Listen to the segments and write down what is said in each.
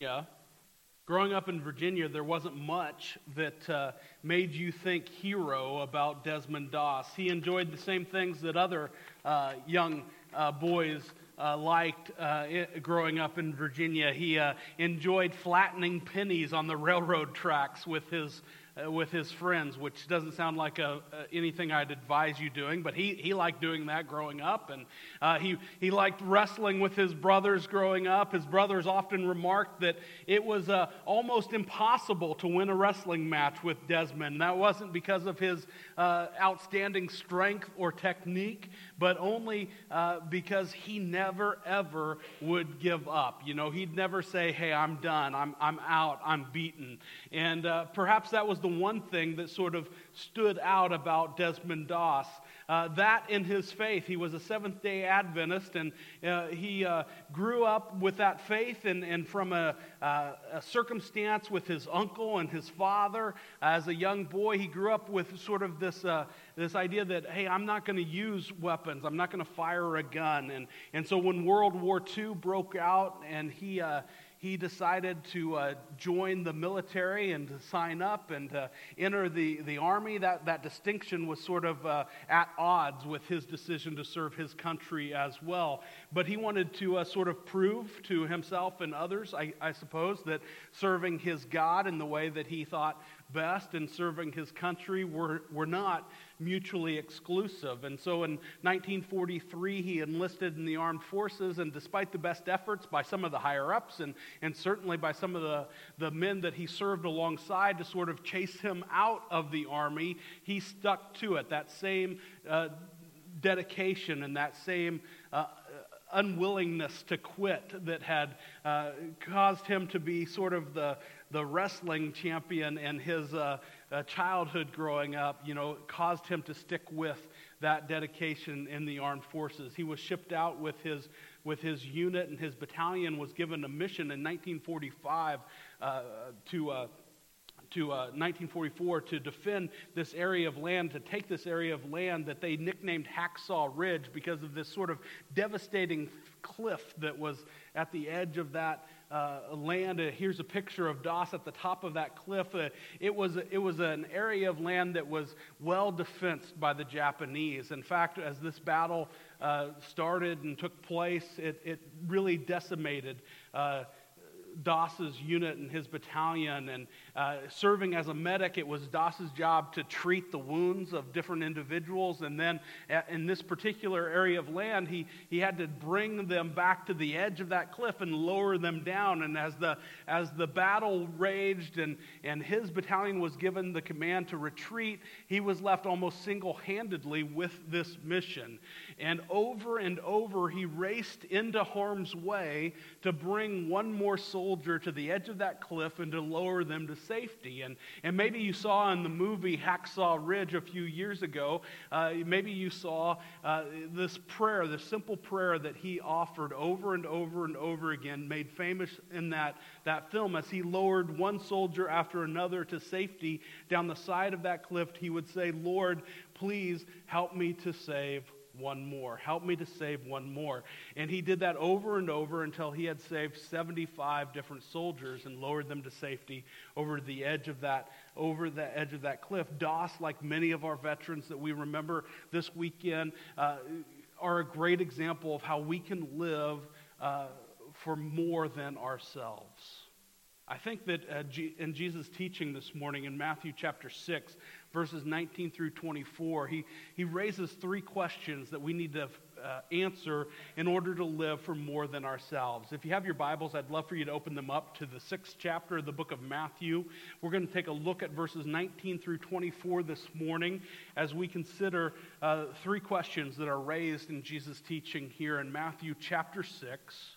Yeah. Growing up in Virginia, there wasn't much that uh, made you think hero about Desmond Doss. He enjoyed the same things that other uh, young uh, boys uh, liked uh, it, growing up in Virginia. He uh, enjoyed flattening pennies on the railroad tracks with his with his friends, which doesn't sound like a, anything I'd advise you doing, but he, he liked doing that growing up. And uh, he, he liked wrestling with his brothers growing up. His brothers often remarked that it was uh, almost impossible to win a wrestling match with Desmond. That wasn't because of his uh, outstanding strength or technique, but only uh, because he never, ever would give up. You know, he'd never say, hey, I'm done, I'm, I'm out, I'm beaten. And uh, perhaps that was the one thing that sort of stood out about Desmond Doss. Uh, that in his faith, he was a Seventh day Adventist, and uh, he uh, grew up with that faith and, and from a, uh, a, circumstance with his uncle and his father. As a young boy, he grew up with sort of this, uh, this idea that, hey, I'm not going to use weapons, I'm not going to fire a gun. And, and so when World War II broke out and he uh, he decided to uh, join the military and to sign up and uh, enter the, the army. That, that distinction was sort of uh, at odds with his decision to serve his country as well. But he wanted to uh, sort of prove to himself and others, I, I suppose, that serving his God in the way that he thought best and serving his country were, were not mutually exclusive. And so in 1943, he enlisted in the armed forces, and despite the best efforts by some of the higher ups and, and certainly by some of the, the men that he served alongside to sort of chase him out of the army, he stuck to it. That same uh, dedication and that same uh, unwillingness to quit that had uh, caused him to be sort of the, the wrestling champion in his uh, uh, childhood growing up, you know, caused him to stick with that dedication in the armed forces. He was shipped out with his, with his unit, and his battalion was given a mission in 1945 uh, to uh, to uh, 1944 to defend this area of land, to take this area of land that they nicknamed Hacksaw Ridge because of this sort of devastating cliff that was at the edge of that uh, land. Uh, here's a picture of Doss at the top of that cliff. Uh, it, was, it was an area of land that was well defensed by the Japanese. In fact, as this battle uh, started and took place, it, it really decimated uh, Doss's unit and his battalion. And uh, serving as a medic, it was Doss's job to treat the wounds of different individuals. And then in this particular area of land, he, he had to bring them back to the edge of that cliff and lower them down. And as the, as the battle raged and, and his battalion was given the command to retreat, he was left almost single handedly with this mission. And over and over, he raced into harm's way to bring one more soldier to the edge of that cliff and to lower them to safety. And, and maybe you saw in the movie Hacksaw Ridge a few years ago, uh, maybe you saw uh, this prayer, this simple prayer that he offered over and over and over again, made famous in that, that film as he lowered one soldier after another to safety down the side of that cliff. He would say, Lord, please help me to save one more. Help me to save one more. And he did that over and over until he had saved 75 different soldiers and lowered them to safety over the edge of that over the edge of that cliff. Doss, like many of our veterans that we remember this weekend, uh, are a great example of how we can live uh, for more than ourselves. I think that uh, G- in Jesus' teaching this morning in Matthew chapter 6, verses 19 through 24, he, he raises three questions that we need to uh, answer in order to live for more than ourselves. If you have your Bibles, I'd love for you to open them up to the sixth chapter of the book of Matthew. We're going to take a look at verses 19 through 24 this morning as we consider uh, three questions that are raised in Jesus' teaching here in Matthew chapter 6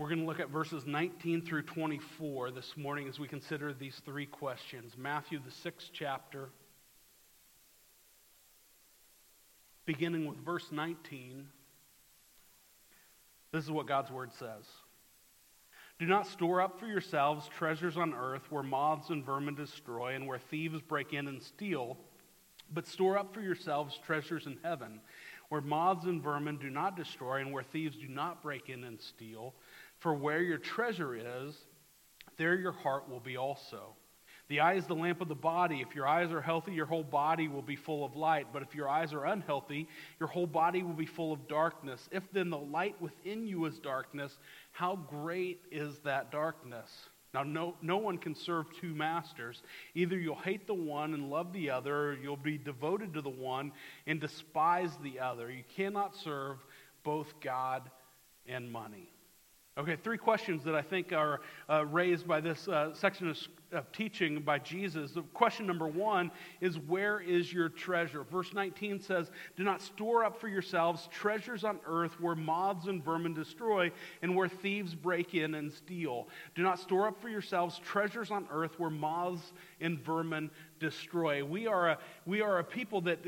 We're going to look at verses 19 through 24 this morning as we consider these three questions. Matthew, the sixth chapter, beginning with verse 19. This is what God's word says Do not store up for yourselves treasures on earth where moths and vermin destroy and where thieves break in and steal, but store up for yourselves treasures in heaven where moths and vermin do not destroy, and where thieves do not break in and steal. For where your treasure is, there your heart will be also. The eye is the lamp of the body. If your eyes are healthy, your whole body will be full of light. But if your eyes are unhealthy, your whole body will be full of darkness. If then the light within you is darkness, how great is that darkness? Now, no, no one can serve two masters. Either you'll hate the one and love the other, or you'll be devoted to the one and despise the other. You cannot serve both God and money. Okay, three questions that I think are uh, raised by this uh, section of, of, teaching by Jesus. Question number one is Where is your treasure? Verse 19 says, Do not store up for yourselves treasures on earth where moths and vermin destroy and where thieves break in and steal. Do not store up for yourselves treasures on earth where moths and vermin destroy. We are a, we are a people that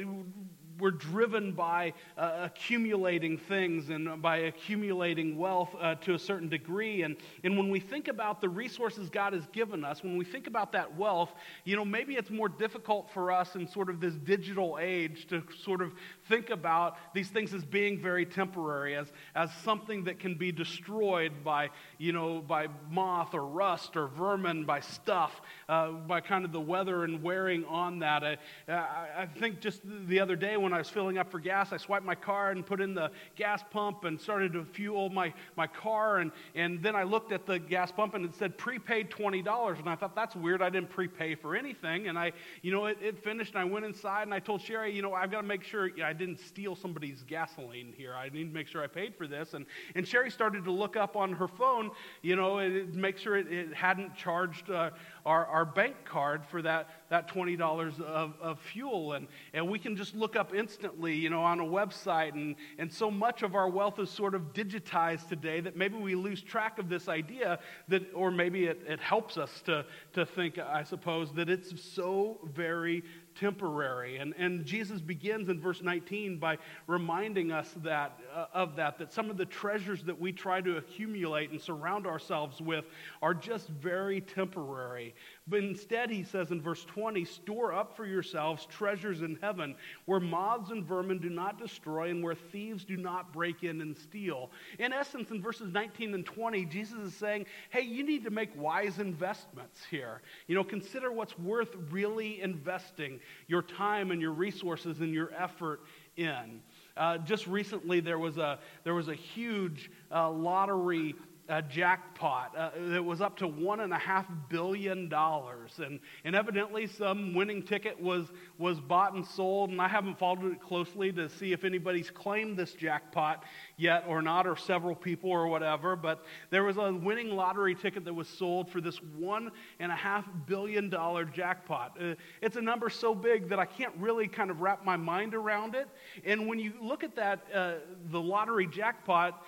we're driven by uh, accumulating things and by accumulating wealth uh, to a certain degree. And, and when we think about the resources God has given us, when we think about that wealth, you know, maybe it's more difficult for us in sort of this digital age to sort of think about these things as being very temporary, as, as something that can be destroyed by, you know, by moth or rust or vermin, by stuff, uh, by kind of the weather and wearing on that. I, I think just the other day when I was filling up for gas, I swiped my car and put in the gas pump and started to fuel my, my car. And, and then I looked at the gas pump and it said prepaid $20. And I thought, that's weird. I didn't prepay for anything. And I, you know, it, it finished and I went inside and I told Sherry, you know, I've got to make sure I didn't steal somebody's gasoline here. I need to make sure I paid for this. And, and Sherry started to look up on her phone, you know, and make sure it, it hadn't charged uh, our, our bank card for that, that $20 of, of fuel. And, and we can just look up instantly, you know, on a website. And, and so much of our wealth is sort of digitized today that maybe we lose track of this idea that, or maybe it, it helps us to, to think, I suppose, that it's so very temporary. And, and Jesus begins in verse 19 by reminding us that, uh, of that, that some of the treasures that we try to accumulate and surround ourselves with are just very temporary. But instead, he says in verse 20, store up for yourselves treasures in heaven where moths and vermin do not destroy and where thieves do not break in and steal. In essence, in verses 19 and 20, Jesus is saying, hey, you need to make wise investments here. You know, consider what's worth really investing your time and your resources and your effort in. Uh, just recently, there was a, there was a huge uh, lottery uh, jackpot uh, that was up to $1.5 billion. And, and evidently, some winning ticket was, was bought and sold. And I haven't followed it closely to see if anybody's claimed this jackpot yet or not, or several people or whatever. But there was a winning lottery ticket that was sold for this $1.5 billion jackpot. Uh, it's a number so big that I can't really kind of wrap my mind around it. And when you look at that, uh, the lottery jackpot,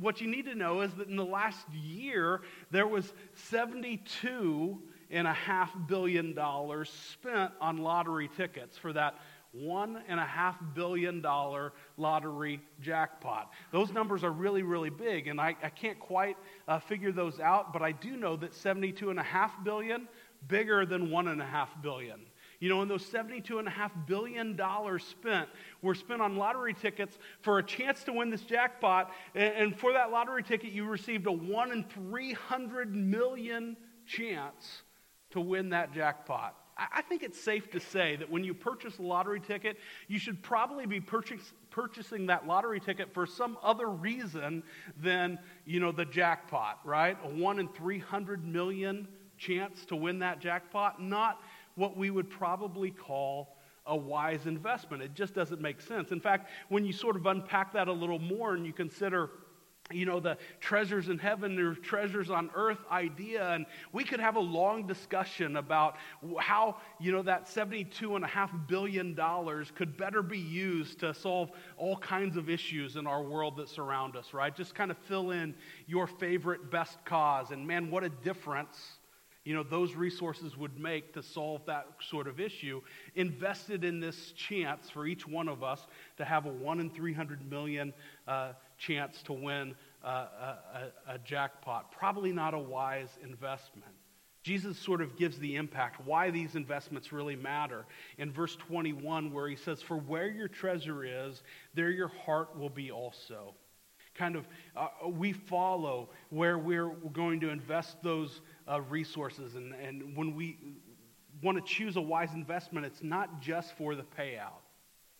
what you need to know is that in the last year, there was 72 and a half billion dollars spent on lottery tickets for that one and a half billion dollar lottery jackpot. Those numbers are really, really big, and I, I can't quite uh, figure those out, but I do know that 72 and a half billion bigger than one and a half billion. You know, and those $72.5 billion spent were spent on lottery tickets for a chance to win this jackpot. And for that lottery ticket, you received a 1 in 300 million chance to win that jackpot. I think it's safe to say that when you purchase a lottery ticket, you should probably be purchase, purchasing that lottery ticket for some other reason than, you know, the jackpot, right? A 1 in 300 million chance to win that jackpot, not what we would probably call a wise investment. It just doesn't make sense. In fact, when you sort of unpack that a little more and you consider you know, the treasures in heaven or treasures on earth idea. And we could have a long discussion about how, you know, that $72.5 billion could better be used to solve all kinds of issues in our world that surround us, right? Just kind of fill in your favorite best cause. And man, what a difference you know, those resources would make to solve that sort of issue, invested in this chance for each one of us to have a 1 in 300 million uh, chance to win a, a, a jackpot. Probably not a wise investment. Jesus sort of gives the impact, why these investments really matter. In verse 21, where he says, For where your treasure is, there your heart will be also. Kind of, uh, we follow where we're going to invest those uh, resources. And, and when we want to choose a wise investment, it's not just for the payout.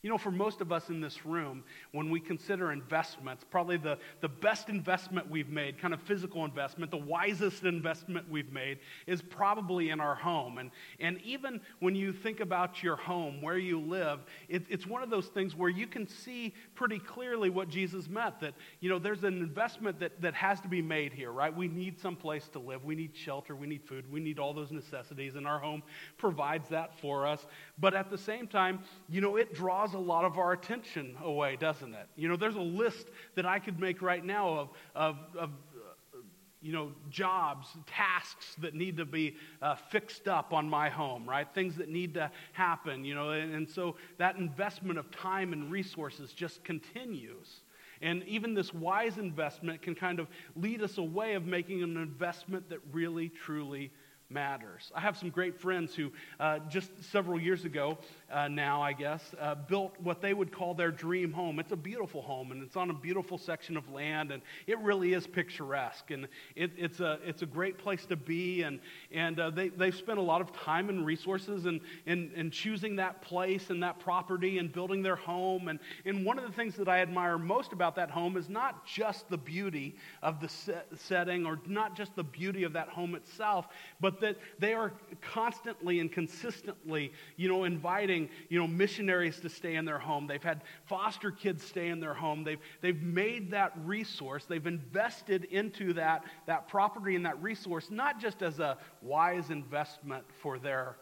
You know, for most of us in this room, when we consider investments, probably the, the best investment we've made, kind of physical investment, the wisest investment we've made, is probably in our home. And, and even when you think about your home, where you live, it, it's one of those things where you can see pretty clearly what Jesus meant that, you know, there's an investment that, that has to be made here, right? We need some place to live. We need shelter. We need food. We need all those necessities, and our home provides that for us. But at the same time, you know, it draws draws a lot of our attention away, doesn't it? You know, there's a list that I could make right now of, of, of uh, you know, jobs, tasks that need to be uh, fixed up on my home, right? Things that need to happen, you know, and, and so that investment of time and resources just continues. And even this wise investment can kind of lead us away of making an investment that really, truly matters. I have some great friends who uh, just several years ago uh, now, I guess, uh, built what they would call their dream home. It's a beautiful home and it's on a beautiful section of land and it really is picturesque and it, it's, a, it's a great place to be. And, and uh, they, they've spent a lot of time and resources in, in, in choosing that place and that property and building their home. And, and one of the things that I admire most about that home is not just the beauty of the set, setting or not just the beauty of that home itself, but that they are constantly and consistently, you know, inviting, you know, missionaries to stay in their home. They've had foster kids stay in their home. They've, they've made that resource, they've invested into that, that property and that resource, not just as a wise investment for their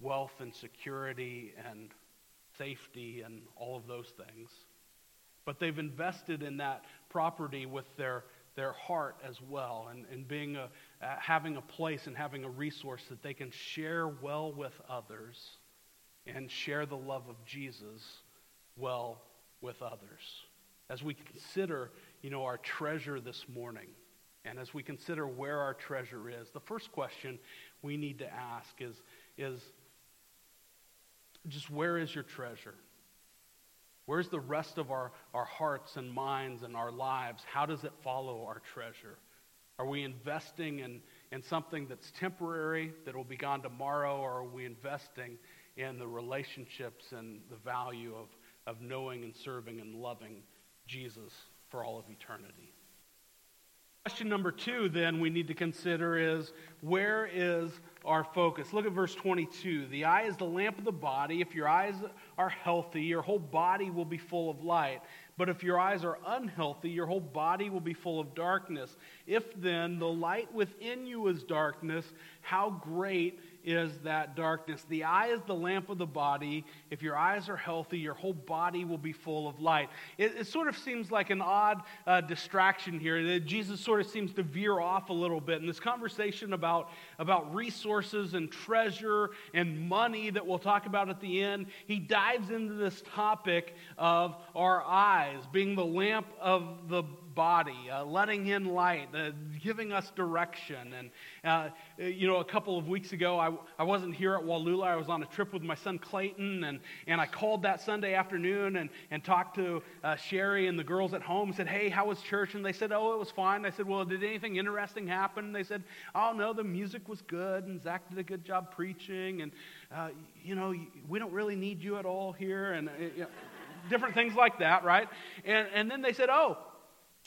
wealth and security and safety and all of those things, but they've invested in that property with their their heart as well and, and being a, uh, having a place and having a resource that they can share well with others and share the love of Jesus well with others. As we consider, you know, our treasure this morning, and as we consider where our treasure is, the first question we need to ask is, is just where is your treasure? Where's the rest of our, our hearts and minds and our lives? How does it follow our treasure? Are we investing in, in something that's temporary, that will be gone tomorrow, or are we investing in the relationships and the value of, of knowing and serving and loving Jesus for all of eternity? Question number two, then, we need to consider is where is our focus? Look at verse 22. The eye is the lamp of the body. If your eyes are healthy, your whole body will be full of light. But if your eyes are unhealthy, your whole body will be full of darkness. If then the light within you is darkness, how great is that darkness. The eye is the lamp of the body. If your eyes are healthy, your whole body will be full of light. It, it sort of seems like an odd uh, distraction here. Jesus sort of seems to veer off a little bit. In this conversation about, about resources and treasure and money that we'll talk about at the end, he dives into this topic of our eyes being the lamp of the body, uh, letting in light, uh, giving us direction. And, uh, you know, a couple of weeks ago, I, I wasn't here at Wallula. I was on a trip with my son Clayton, and, and I called that Sunday afternoon and, and talked to uh, Sherry and the girls at home and said, Hey, how was church? And they said, Oh, it was fine. I said, Well, did anything interesting happen? And they said, Oh, no, the music was good, and Zach did a good job preaching, and, uh, you know, we don't really need you at all here, and uh, different things like that, right? And, and then they said, Oh,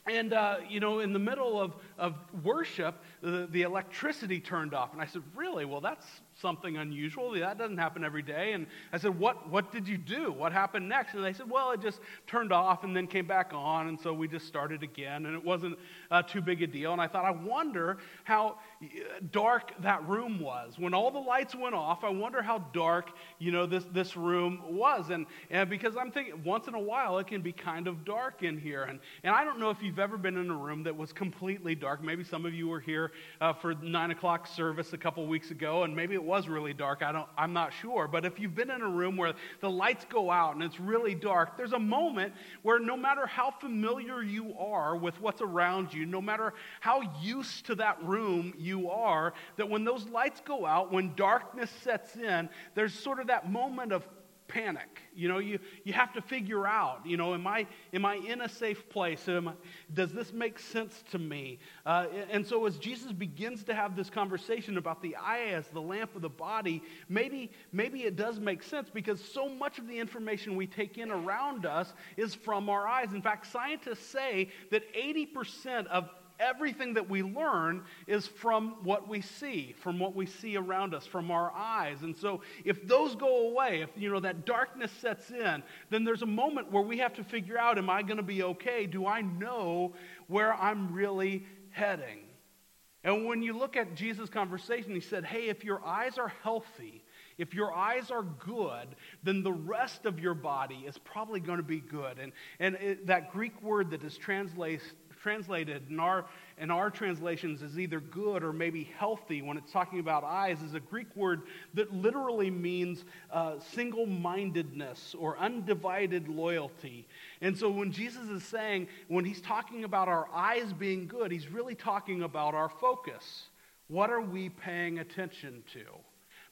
and, uh, you know, in the middle of, of worship, the, the electricity turned off. And I said, Really? Well, that's something unusual. That doesn't happen every day. And I said, what, what did you do? What happened next? And they said, Well, it just turned off and then came back on. And so we just started again. And it wasn't uh, too big a deal. And I thought, I wonder how uh, dark that room was. When all the lights went off, I wonder how dark, you know, this, this room was. And, and because I'm thinking, once in a while, it can be kind of dark in here. And, and I don't know if you've ever been in a room that was completely dark. Maybe some of you were here uh, for nine o'clock service a couple weeks ago, and maybe it was really dark. I don't, I'm not sure. But if you've been in a room where the lights go out and it's really dark, there's a moment where no matter how familiar you are with what's around you, no matter how used to that room you are, that when those lights go out, when darkness sets in, there's sort of that moment of panic. You know, you, you have to figure out, you know, am I, am I in a safe place? Am I, does this make sense to me? Uh, and so as Jesus begins to have this conversation about the eye as the lamp of the body, maybe, maybe it does make sense because so much of the information we take in around us is from our eyes. In fact, scientists say that 80% of everything that we learn is from what we see, from what we see around us, from our eyes. And so if those go away, if you know that darkness sets in, then there's a moment where we have to figure out am I going to be okay? Do I know where I'm really heading? And when you look at Jesus' conversation, he said, Hey, if your eyes are healthy, if your eyes are good, then the rest of your body is probably going to be good. And, and it, that Greek word that is translated translated in our, in our translations as either good or maybe healthy when it's talking about eyes is a Greek word that literally means uh, single mindedness or undivided loyalty. And so when Jesus is saying, when he's talking about our eyes being good, he's really talking about our focus. What are we paying attention to?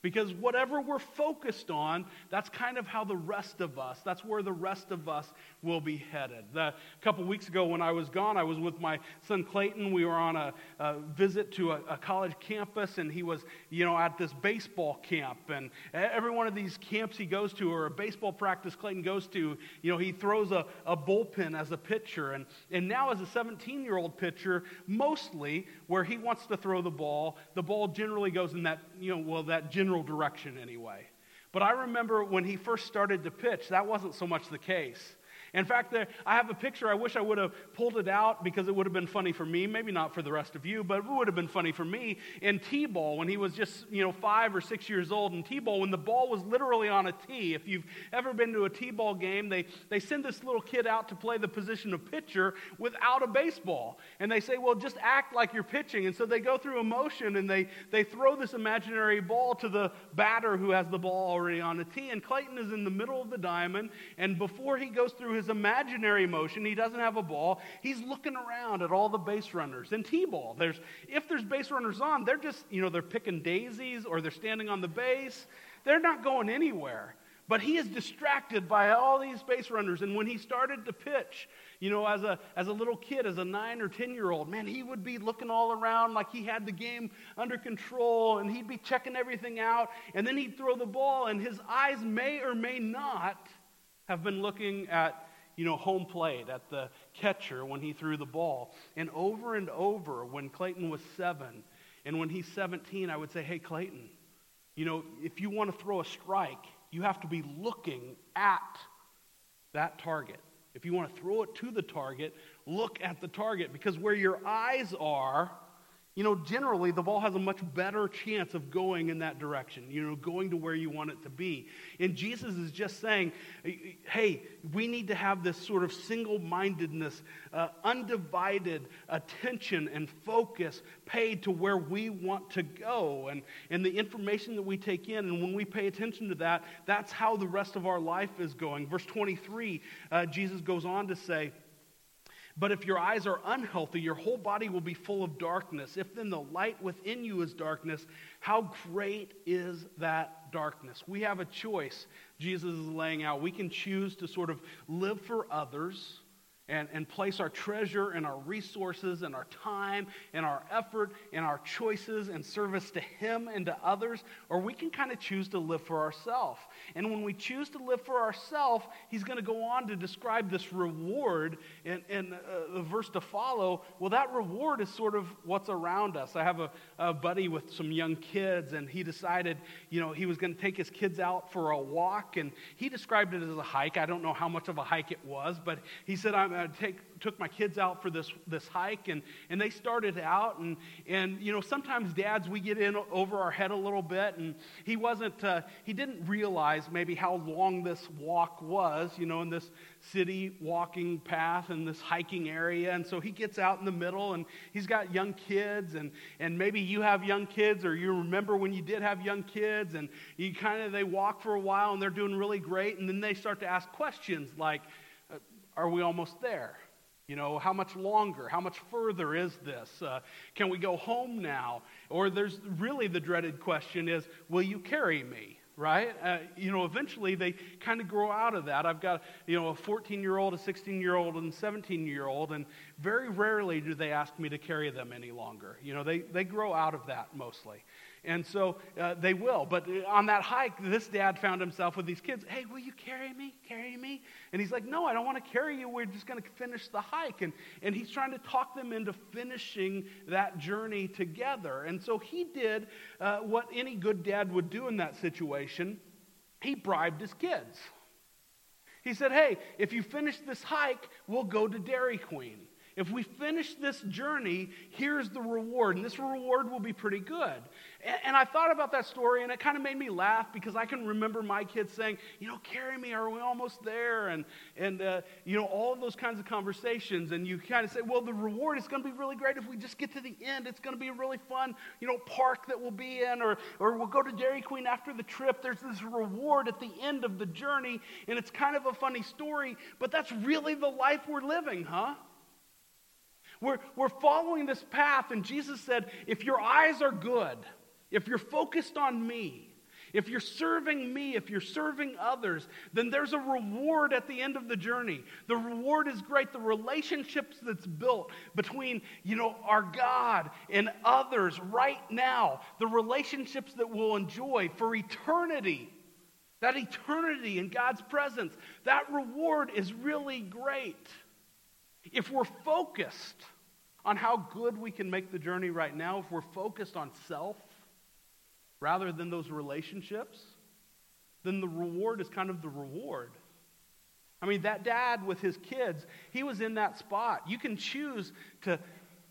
Because whatever we're focused on, that's kind of how the rest of us, that's where the rest of us will be headed. The, a couple weeks ago when I was gone, I was with my son Clayton. We were on a, a visit to a, a, college campus, and he was, you know, at this baseball camp. And every one of these camps he goes to, or a baseball practice Clayton goes to, you know, he throws a, a bullpen as a pitcher. And, and now, as a 17 year old pitcher, mostly where he wants to throw the ball, the ball generally goes in that, you know, well, that general direction anyway. But I remember when he first started to pitch, that wasn't so much the case. In fact, there, I have a picture. I wish I would have pulled it out because it would have been funny for me. Maybe not for the rest of you, but it would have been funny for me. In T ball, when he was just, you know, five or six years old, in T ball, when the ball was literally on a tee. If you've ever been to a T ball game, they, they send this little kid out to play the position of pitcher without a baseball. And they say, well, just act like you're pitching. And so they go through a motion and they, they throw this imaginary ball to the batter who has the ball already on the tee. And Clayton is in the middle of the diamond. And before he goes through his his imaginary motion. He doesn't have a ball. He's looking around at all the base runners. In T-ball, there's if there's base runners on, they're just, you know, they're picking daisies or they're standing on the base. They're not going anywhere. But he is distracted by all these base runners. And when he started to pitch, you know, as a, as a little kid, as a nine or 10 year old, man, he would be looking all around like he had the game under control and he'd be checking everything out. And then he'd throw the ball, and his eyes may or may not have been looking at you know, home plate at the catcher when he threw the ball. And over and over, when Clayton was seven, and when he's 17, I would say, hey, Clayton, you know, if you want to throw a strike, you have to be looking at that target. If you want to throw it to the target, look at the target because where your eyes are, you know, generally the ball has a much better chance of going in that direction, you know, going to where you want it to be. And Jesus is just saying, hey, we need to have this sort of single mindedness, uh, undivided attention and focus paid to where we want to go and, and the information that we take in. And when we pay attention to that, that's how the rest of our life is going. Verse 23, uh, Jesus goes on to say, but if your eyes are unhealthy, your whole body will be full of darkness. If then the light within you is darkness, how great is that darkness? We have a choice, Jesus is laying out. We can choose to sort of live for others and, and place our treasure and our resources and our time and our effort and our choices and service to Him and to others, or we can kind of choose to live for ourselves. And when we choose to live for ourselves, He's going to go on to describe this reward in, in uh, the verse to follow. Well, that reward is sort of what's around us. I have a, a buddy with some young kids, and he decided, you know, he was going to take his kids out for a walk, and he described it as a hike. I don't know how much of a hike it was, but he said, I'm I take, took my kids out for this, this hike, and, and they started out. And, and, you know, sometimes dads, we get in over our head a little bit. And he wasn't, uh, he didn't realize maybe how long this walk was, you know, in this city walking path and this hiking area. And so he gets out in the middle, and he's got young kids. And, and maybe you have young kids, or you remember when you did have young kids, and you kind of, they walk for a while, and they're doing really great. And then they start to ask questions like, Are we almost there? You know, how much longer? How much further is this? Uh, can we go home now? Or there's really the dreaded question is, will you carry me? Right? Uh, you know, eventually they kind of grow out of that. I've got, you know, a 14 year old, a 16 year old, and a 17 year old, and very rarely do they ask me to carry them any longer. You know, they, they grow out of that mostly. And so uh, they will. But uh, on that hike, this dad found himself with these kids. Hey, will you carry me? Carry me? And he's like, No, I don't want to carry you. We're just going to finish the hike. And, and he's trying to talk them into finishing that journey together. And so he did uh, what any good dad would do in that situation he bribed his kids. He said, Hey, if you finish this hike, we'll go to Dairy Queen. If we finish this journey, here's the reward, and this reward will be pretty good. And, and I thought about that story, and it kind of made me laugh because I can remember my kids saying, you know, carry me, are we almost there? And, and uh, you know, all of those kinds of conversations. And you kind of say, well, the reward is going to be really great if we just get to the end. It's going to be a really fun, you know, park that we'll be in, or, or we'll go to Dairy Queen after the trip. There's this reward at the end of the journey, and it's kind of a funny story, but that's really the life we're living, huh? We're, we're following this path, and Jesus said, if your eyes are good, if you're focused on me, if you're serving me, if you're serving others, then there's a reward at the end of the journey. The reward is great. The relationships that's built between, you know, our God and others right now, the relationships that we'll enjoy for eternity, that eternity in God's presence, that reward is really great. If we're focused on how good we can make the journey right now, if we're focused on self rather than those relationships, then the reward is kind of the reward. I mean, that dad with his kids, he was in that spot. You can choose to,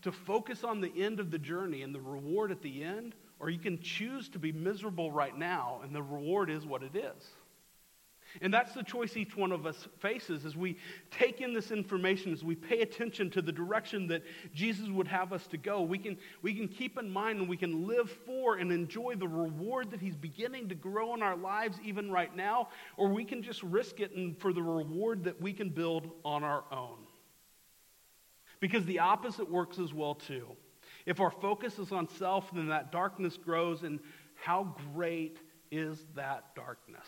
to focus on the end of the journey and the reward at the end, or you can choose to be miserable right now, and the reward is what it is. And that's the choice each one of us faces as we take in this information, as we pay attention to the direction that Jesus would have us to go. We can, we can keep in mind and we can live for and enjoy the reward that He's beginning to grow in our lives even right now, or we can just risk it and for the reward that we can build on our own. Because the opposite works as well, too. If our focus is on self, then that darkness grows, and how great is that darkness?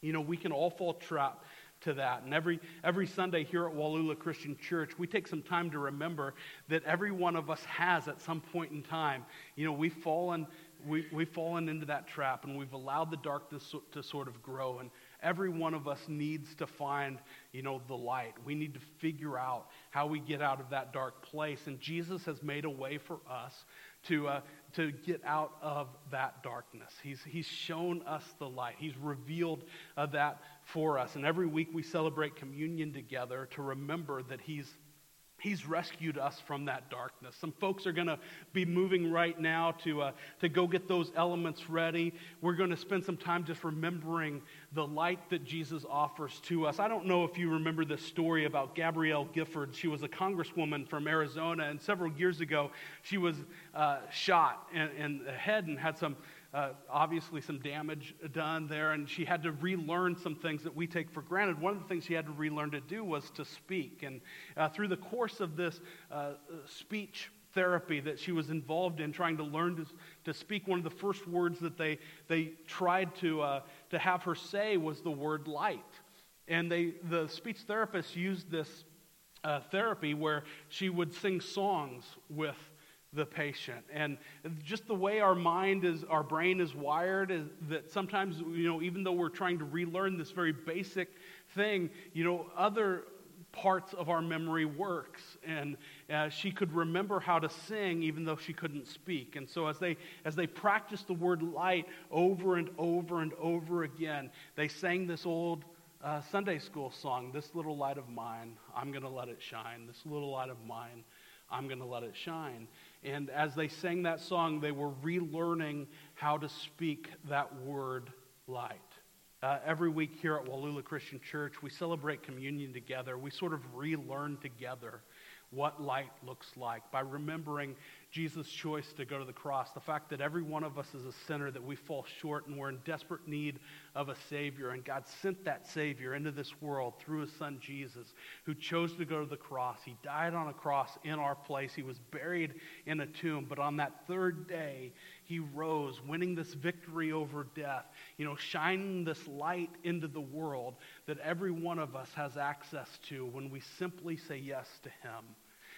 You know, we can all fall trap to that. And every, every Sunday here at Wallula Christian Church, we take some time to remember that every one of us has at some point in time. You know, we've fallen, we, we've fallen into that trap and we've allowed the darkness to sort of grow. And every one of us needs to find, you know, the light. We need to figure out how we get out of that dark place. And Jesus has made a way for us to, uh, to get out of that darkness. He's, he's shown us the light, He's revealed uh, that for us. And every week we celebrate communion together to remember that He's He's rescued us from that darkness. Some folks are going to be moving right now to, uh, to go get those elements ready. We're going to spend some time just remembering the light that Jesus offers to us. I don't know if you remember this story about Gabrielle Gifford. She was a congresswoman from Arizona, and several years ago, she was uh, shot in, in the head and had some uh, obviously some damage done there, and she had to relearn some things that we take for granted. One of the things she had to relearn to do was to speak. And uh, through the course of this uh, speech therapy that she was involved in, trying to learn to, to speak, one of the first words that they, they tried to, uh, to have her say was the word light. And they, the speech therapist used this uh, therapy where she would sing songs with the patient. And just the way our mind is, our brain is wired, is that sometimes, you know, even though we're trying to relearn this very basic thing, you know, other parts of our memory works and uh, she could remember how to sing even though she couldn't speak and so as they as they practiced the word light over and over and over again they sang this old uh, Sunday school song, This Little Light of Mine, I'm going to let it shine. This little light of mine, I'm going to let it shine. And as they sang that song, they were relearning how to speak that word light. Uh, every week here at Wallula Christian Church, we celebrate communion together. We sort of relearn together what light looks like by remembering Jesus' choice to go to the cross, the fact that every one of us is a sinner, that we fall short and we're in desperate need of a Savior. And God sent that Savior into this world through His Son Jesus, who chose to go to the cross. He died on a cross in our place, He was buried in a tomb. But on that third day, He rose, winning this victory over death, you know, shining this light into the world that every one of us has access to when we simply say yes to Him.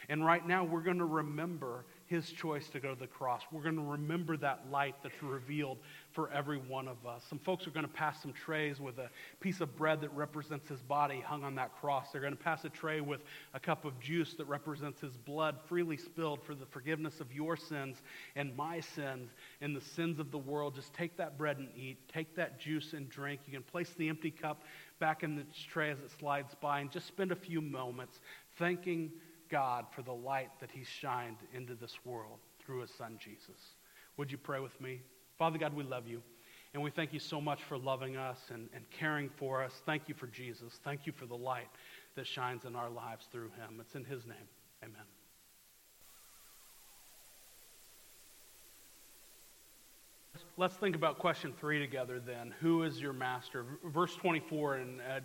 And right now, we're going to remember his choice to go to the cross. We're going to remember that light that's revealed for every one of us. Some folks are going to pass some trays with a piece of bread that represents his body hung on that cross. They're going to pass a tray with a cup of juice that represents his blood freely spilled for the forgiveness of your sins and my sins and the sins of the world. Just take that bread and eat. Take that juice and drink. You can place the empty cup back in the tray as it slides by and just spend a few moments thanking God for the light that He's shined into this world through His Son Jesus. Would you pray with me? Father God, we love you. And we thank you so much for loving us and, and caring for us. Thank you for Jesus. Thank you for the light that shines in our lives through him. It's in his name. Amen. Let's think about question three together then. Who is your master? Verse 24 in uh,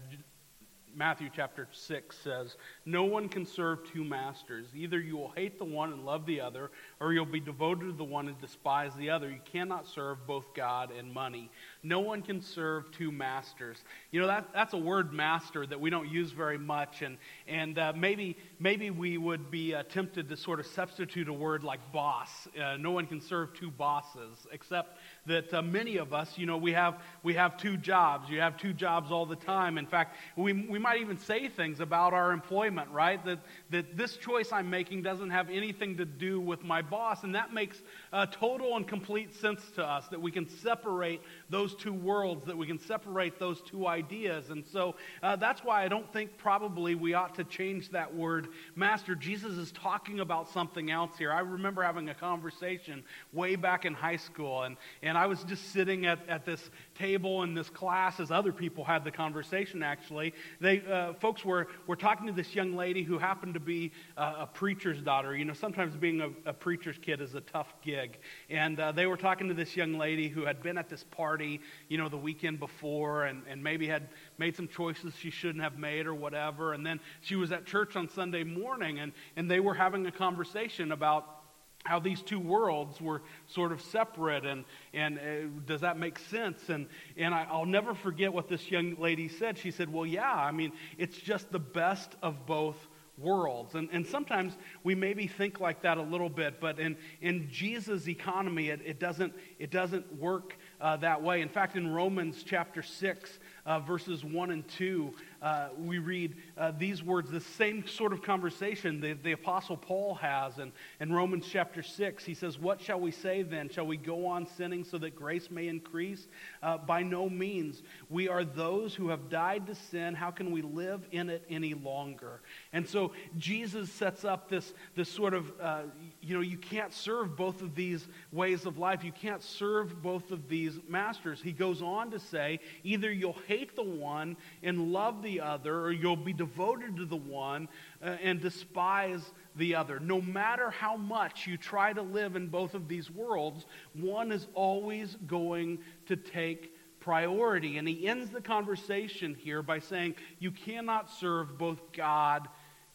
Matthew chapter 6 says, No one can serve two masters. Either you will hate the one and love the other, or you'll be devoted to the one and despise the other. You cannot serve both God and money. No one can serve two masters. You know, that, that's a word master that we don't use very much, and, and uh, maybe, maybe we would be uh, tempted to sort of substitute a word like boss. Uh, no one can serve two bosses, except that uh, many of us, you know, we have, we have two jobs. You have two jobs all the time. In fact, we, we might even say things about our employment, right? That, that this choice I'm making doesn't have anything to do with my boss. And that makes uh, total and complete sense to us that we can separate those two worlds, that we can separate those two ideas. And so uh, that's why I don't think probably we ought to change that word master. Jesus is talking about something else here. I remember having a conversation way back in high school, and, and and I was just sitting at, at this table in this class as other people had the conversation, actually. They, uh, folks were, were talking to this young lady who happened to be uh, a preacher's daughter. You know, sometimes being a, a preacher's kid is a tough gig. And uh, they were talking to this young lady who had been at this party, you know, the weekend before and, and maybe had made some choices she shouldn't have made or whatever. And then she was at church on Sunday morning and, and they were having a conversation about how these two worlds were sort of separate and, and uh, does that make sense? And, and I, i'll never forget what this young lady said. She said well yeah i mean it's just the best of both worlds. And, and sometimes we maybe think like that a little bit but in, in jesus economy it, it, doesn't, it doesn't work uh, that way. In fact in romans chapter 6 uh, verses 1 and 2, uh, we read uh, these words, the same sort of conversation that the Apostle Paul has in, in Romans chapter 6. He says, What shall we say then? Shall we go on sinning so that grace may increase? Uh, by no means. We are those who have died to sin. How can we live in it any longer? And so Jesus sets up this, this sort of, uh, you know, you can't serve both of these ways of life. You can't serve both of these masters. He goes on to say, either you'll hate hate the one and love the other, or you'll be devoted to the one uh, and despise the other. No matter how much you try to live in both of these worlds, one is always going to take priority. And he ends the conversation here by saying, You cannot serve both God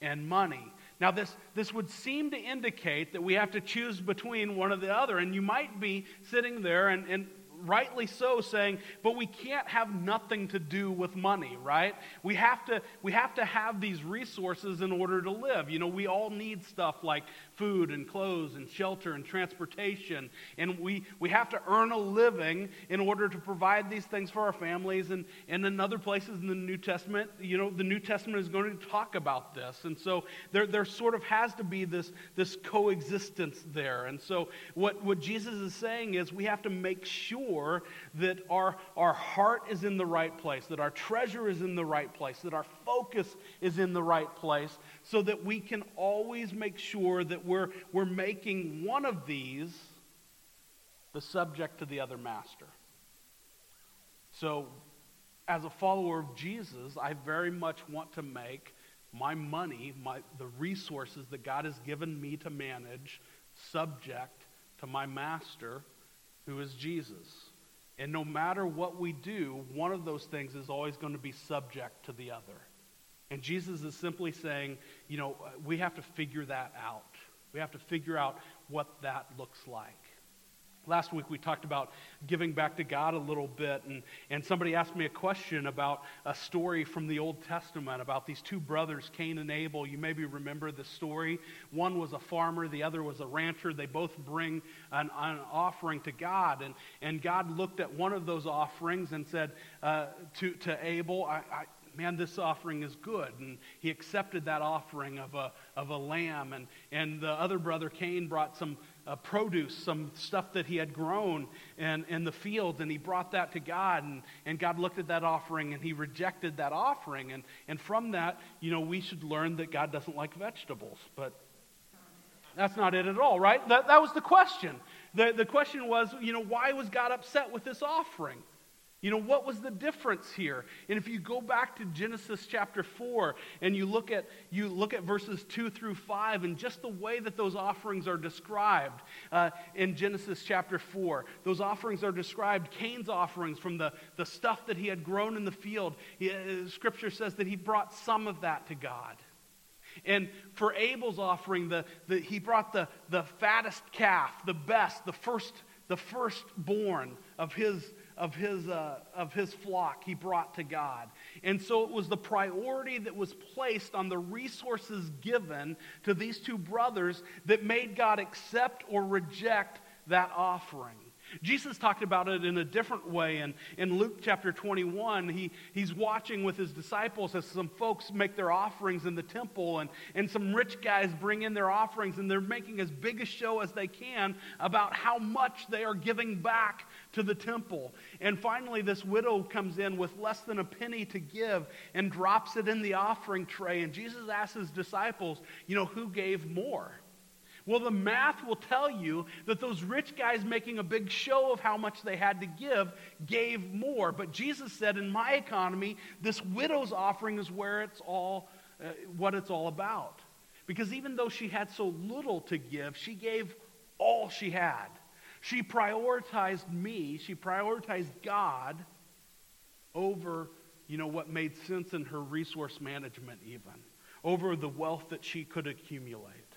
and money. Now, this, this would seem to indicate that we have to choose between one or the other. And you might be sitting there and, and rightly so, saying, but we can't have nothing to do with money, right? We have to, we have, to have these resources in order to live. You know, we all need stuff like food and clothes and shelter and transportation. And we, we have to earn a living in order to provide these things for our families. And, and in other places in the New Testament, you know, the New Testament is going to talk about this. And so there, there sort of has to be this, this coexistence there. And so what, what Jesus is saying is we have to make sure that our, our heart is in the right place, that our treasure is in the right place, that our focus is in the right place, so that we can always make sure that we're, we're making one of these the subject to the other master. So, as a follower of Jesus, I very much want to make my money, my, the resources that God has given me to manage, subject to my master, who is Jesus. And no matter what we do, one of those things is always going to be subject to the other. And Jesus is simply saying, you know, we have to figure that out. We have to figure out what that looks like. Last week we talked about giving back to God a little bit, and, and somebody asked me a question about a story from the Old Testament about these two brothers, Cain and Abel. You maybe remember the story. One was a farmer, the other was a rancher. They both bring an, an offering to God, and, and God looked at one of those offerings and said uh, to, to Abel, I, I man, this offering is good. And he accepted that offering of a, of a lamb. And, and the other brother, Cain, brought some uh, produce, some stuff that he had grown in, in the field, and he brought that to God. And, and God looked at that offering and he rejected that offering. And, and from that, you know, we should learn that God doesn't like vegetables. But that's not it at all, right? That, that was the question. The, the question was, you know, why was God upset with this offering? You know, what was the difference here? And if you go back to Genesis chapter 4 and you look at, you look at verses 2 through 5 and just the way that those offerings are described uh, in Genesis chapter 4, those offerings are described, Cain's offerings from the, the stuff that he had grown in the field. He, uh, scripture says that he brought some of that to God. And for Abel's offering, the, the, he brought the, the fattest calf, the best, the first, the firstborn of his of his, uh, of his flock he brought to God. And so it was the priority that was placed on the resources given to these two brothers that made God accept or reject that offering. Jesus talked about it in a different way. And in Luke chapter 21, he, he's watching with his disciples as some folks make their offerings in the temple, and, and some rich guys bring in their offerings, and they're making as big a show as they can about how much they are giving back to the temple. And finally, this widow comes in with less than a penny to give and drops it in the offering tray. And Jesus asks his disciples, you know, who gave more? Well, the math will tell you that those rich guys making a big show of how much they had to give gave more. But Jesus said, in my economy, this widow's offering is where it's all, uh, what it's all about. Because even though she had so little to give, she gave all she had. She prioritized me, she prioritized God over, you know, what made sense in her resource management, even, over the wealth that she could accumulate.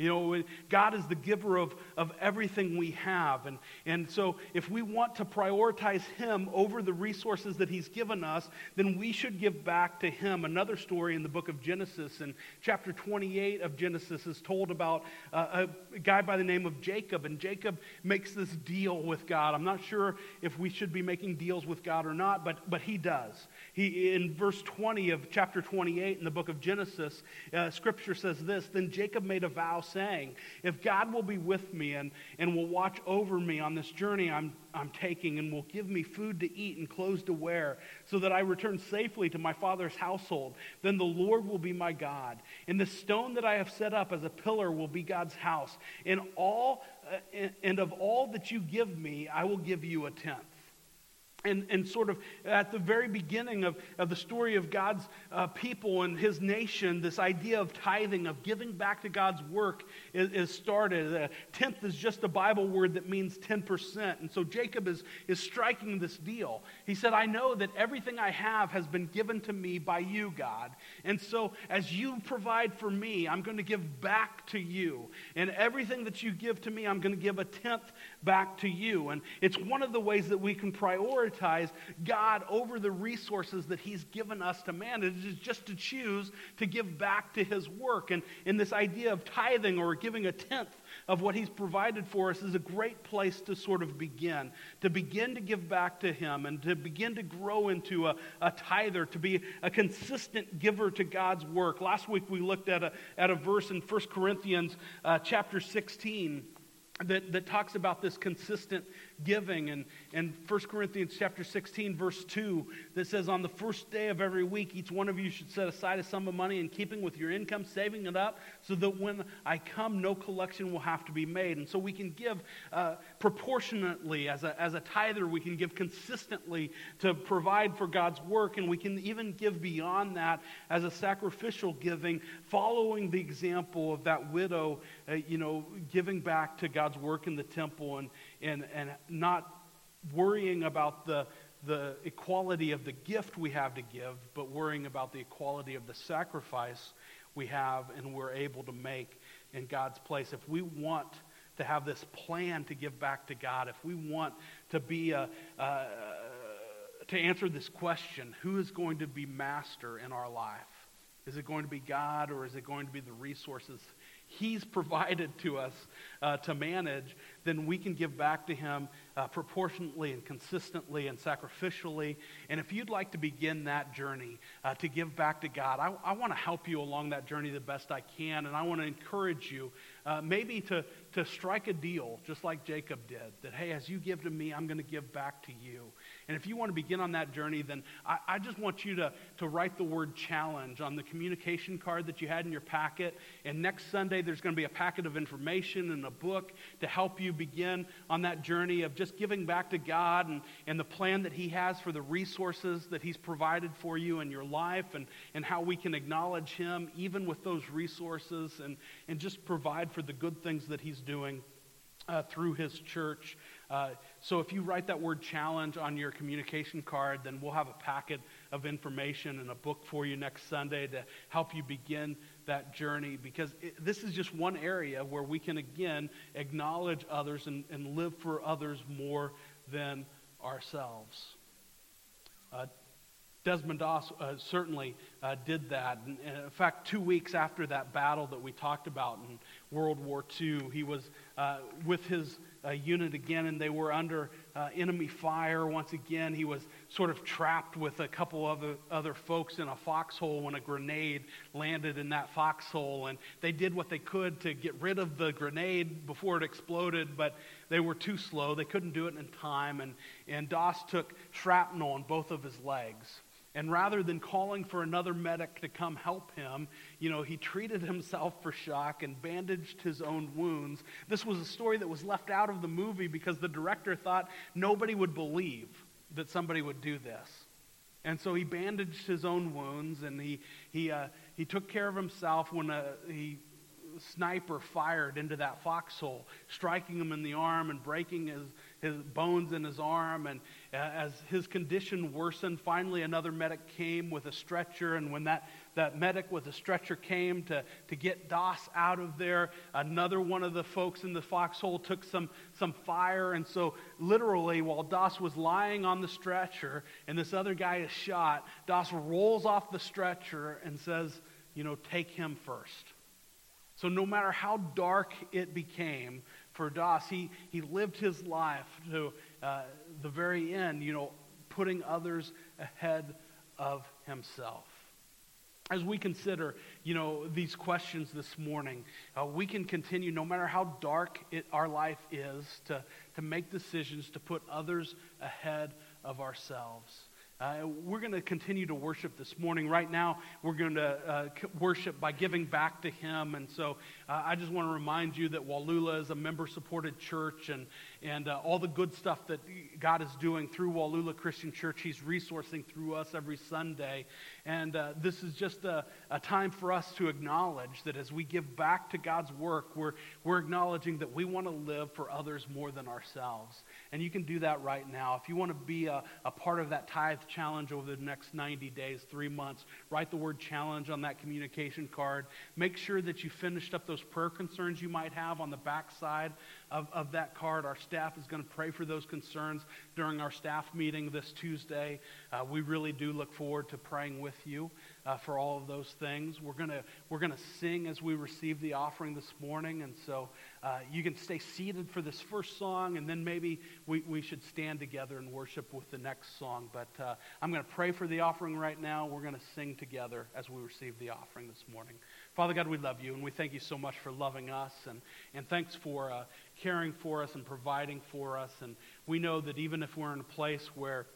You know, God is the giver of, of everything we have. And, and so, if we want to prioritize Him over the resources that He's given us, then we should give back to Him. Another story in the book of Genesis, in chapter 28 of Genesis, is told about uh, a guy by the name of Jacob. And Jacob makes this deal with God. I'm not sure if we should be making deals with God or not, but, but he does. He, in verse 20 of chapter 28 in the book of Genesis, uh, scripture says this Then Jacob made a vow saying, If God will be with me and, and will watch over me on this journey I'm, I'm taking and will give me food to eat and clothes to wear, so that I return safely to my father's household, then the Lord will be my God. And the stone that I have set up as a pillar will be God's house. And all uh, and of all that you give me, I will give you a tenth and, and sort of at the very beginning of, of the story of God's uh, people and his nation, this idea of tithing, of giving back to God's work, is, is started. A tenth is just a Bible word that means 10%. And so Jacob is, is striking this deal. He said, I know that everything I have has been given to me by you, God. And so as you provide for me, I'm going to give back to you. And everything that you give to me, I'm going to give a tenth back to you. And it's one of the ways that we can prioritize prioritize God over the resources that He's given us to manage is just to choose to give back to His work. And in this idea of tithing or giving a tenth of what He's provided for us is a great place to sort of begin. To begin to give back to Him and to begin to grow into a, a tither, to be a consistent giver to God's work. Last week we looked at a, at a verse in 1 Corinthians uh, chapter 16 that, that talks about this consistent giving. And, and 1 corinthians chapter 16 verse 2 that says on the first day of every week each one of you should set aside a sum of money in keeping with your income saving it up so that when i come no collection will have to be made. And so we can give uh, proportionately. As a, as a tither we can give consistently to provide for god's work and we can even give beyond that as a sacrificial giving following the example of that widow uh, you know giving back to god's work in the temple. And and, and not worrying about the, the equality of the gift we have to give, but worrying about the equality of the sacrifice we have and we're able to make in God's place. If we want to have this plan to give back to God, if we want to be a, uh, to answer this question, who is going to be master in our life? Is it going to be God or is it going to be the resources He's provided to us uh, to manage, then we can give back to Him uh, proportionately and consistently and sacrificially. And if you'd like to begin that journey uh, to give back to God, I, I want to help you along that journey the best I can. And I want to encourage you uh, maybe to, to strike a deal, just like Jacob did, that, hey, as you give to me, I'm going to give back to you. And if you want to begin on that journey, then I, I, just want you to, to write the word challenge on the communication card that you had in your packet. And next Sunday, there's going to be a packet of information and a book to help you begin on that journey of just giving back to God and, and the plan that He has for the resources that He's provided for you in your life and, and how we can acknowledge Him even with those resources and, and just provide for the good things that He's doing uh, through His church. Uh, so if you write that word challenge on your communication card, then we'll have a packet of information and a book for you next Sunday to help you begin that journey because it, this is just one area where we can again acknowledge others and, and live for others more than ourselves. Uh, Desmond Doss uh, certainly uh, did that. And, and in fact, two weeks after that battle that we talked about in World War II, he was uh, with his uh, unit again, and they were under uh, enemy fire once again. He was sort of trapped with a couple of other, other folks in a foxhole when a grenade landed in that foxhole. And they did what they could to get rid of the grenade before it exploded, but they were too slow. They couldn't do it in time. And, and Doss took shrapnel on both of his legs. And rather than calling for another medic to come help him, you know, he treated himself for shock and bandaged his own wounds. This was a story that was left out of the movie because the director thought nobody would believe that somebody would do this. And so he bandaged his own wounds and he, he, uh, he took care of himself when uh, he sniper fired into that foxhole, striking him in the arm and breaking his, his bones in his arm. And uh, as his condition worsened, finally another medic came with a stretcher. And when that, that medic with a stretcher came to, to get Doss out of there, another one of the folks in the foxhole took some, some fire. And so, literally, while Doss was lying on the stretcher and this other guy is shot, Doss rolls off the stretcher and says, You know, take him first. So, no matter how dark it became for Doss, he, he lived his life to uh, the very end, you know, putting others ahead of himself. As we consider, you know, these questions this morning, uh, we can continue, no matter how dark it, our life is, to, to make decisions to put others ahead of ourselves. Uh, we're going to continue to worship this morning. Right now, we're going to uh, worship by giving back to Him. And so uh, I just want to remind you that Wallula is a member supported church, and, and uh, all the good stuff that God is doing through Wallula Christian Church, He's resourcing through us every Sunday. And uh, this is just a, a time for us to acknowledge that as we give back to God's work, we're, we're acknowledging that we want to live for others more than ourselves. And you can do that right now. If you want to be a, a part of that tithe challenge over the next 90 days, three months, write the word challenge on that communication card. Make sure that you finished up those prayer concerns you might have on the back side of, of that card. Our staff is going to pray for those concerns during our staff meeting this Tuesday. Uh, we really do look forward to praying with you uh, for all of those things. We're going we're gonna sing as we receive the offering this morning, and so uh, you can stay seated for this first song, and then maybe we, we should stand together and worship with the next song. But uh, I'm going to pray for the offering right now. We're going to sing together as we receive the offering this morning. Father God, we love you, and we thank you so much for loving us, and, and thanks for uh, caring for us and providing for us. And we know that even if we're in a place where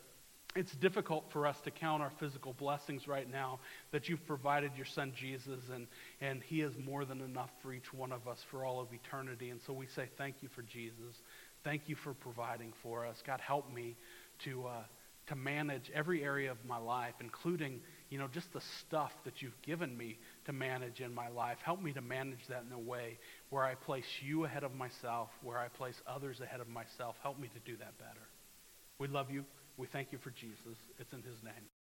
it's difficult for us to count our physical blessings right now that you've provided your son Jesus and, and he is more than enough for each one of us for all of eternity. And so we say thank you for jesus. Thank you for providing for us. God help me to, uh, to manage every area of my life including you know just the stuff that you've given me to manage in my life. Help me to manage that in a way where i place you ahead of myself where i place others ahead of myself. Help me to do that better. We love you we thank you for Jesus. It's in his name.